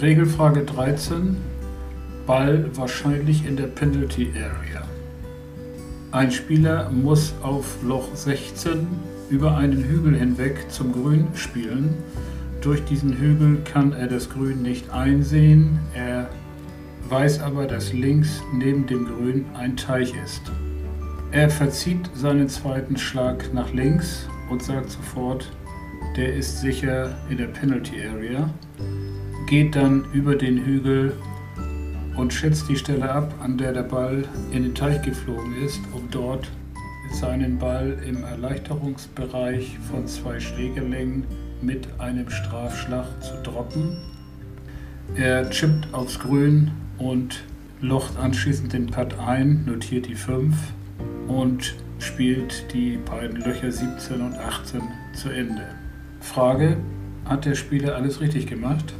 Regelfrage 13. Ball wahrscheinlich in der Penalty Area. Ein Spieler muss auf Loch 16 über einen Hügel hinweg zum Grün spielen. Durch diesen Hügel kann er das Grün nicht einsehen. Er weiß aber, dass links neben dem Grün ein Teich ist. Er verzieht seinen zweiten Schlag nach links und sagt sofort, der ist sicher in der Penalty Area, geht dann über den Hügel und schätzt die Stelle ab, an der der Ball in den Teich geflogen ist, um dort seinen Ball im Erleichterungsbereich von zwei Schlägerlängen mit einem Strafschlag zu droppen. Er chippt aufs Grün und locht anschließend den Putt ein, notiert die 5 und spielt die beiden Löcher 17 und 18 zu Ende. Frage, hat der Spieler alles richtig gemacht?